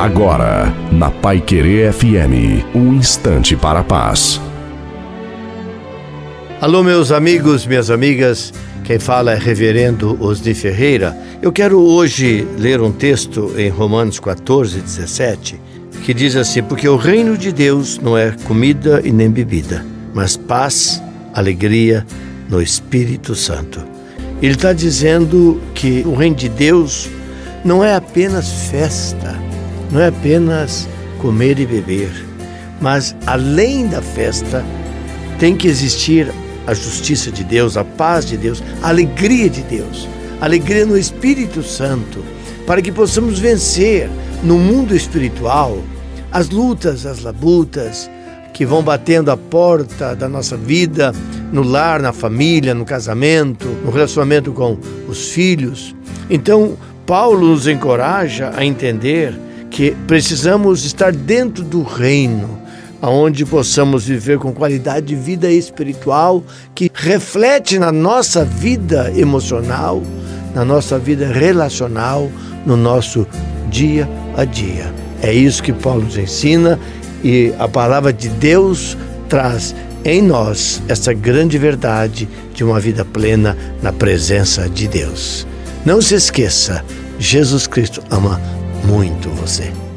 Agora, na Pai Querer FM, um instante para a paz. Alô, meus amigos, minhas amigas. Quem fala é Reverendo Osni Ferreira. Eu quero hoje ler um texto em Romanos 14, 17, que diz assim: Porque o reino de Deus não é comida e nem bebida, mas paz, alegria no Espírito Santo. Ele está dizendo que o reino de Deus não é apenas festa, não é apenas comer e beber, mas além da festa tem que existir a justiça de Deus, a paz de Deus, a alegria de Deus, a alegria no Espírito Santo, para que possamos vencer no mundo espiritual as lutas, as labutas que vão batendo a porta da nossa vida, no lar, na família, no casamento, no relacionamento com os filhos. Então, Paulo nos encoraja a entender precisamos estar dentro do reino, aonde possamos viver com qualidade de vida espiritual que reflete na nossa vida emocional, na nossa vida relacional, no nosso dia a dia. É isso que Paulo nos ensina e a palavra de Deus traz em nós essa grande verdade de uma vida plena na presença de Deus. Não se esqueça, Jesus Cristo ama muito você.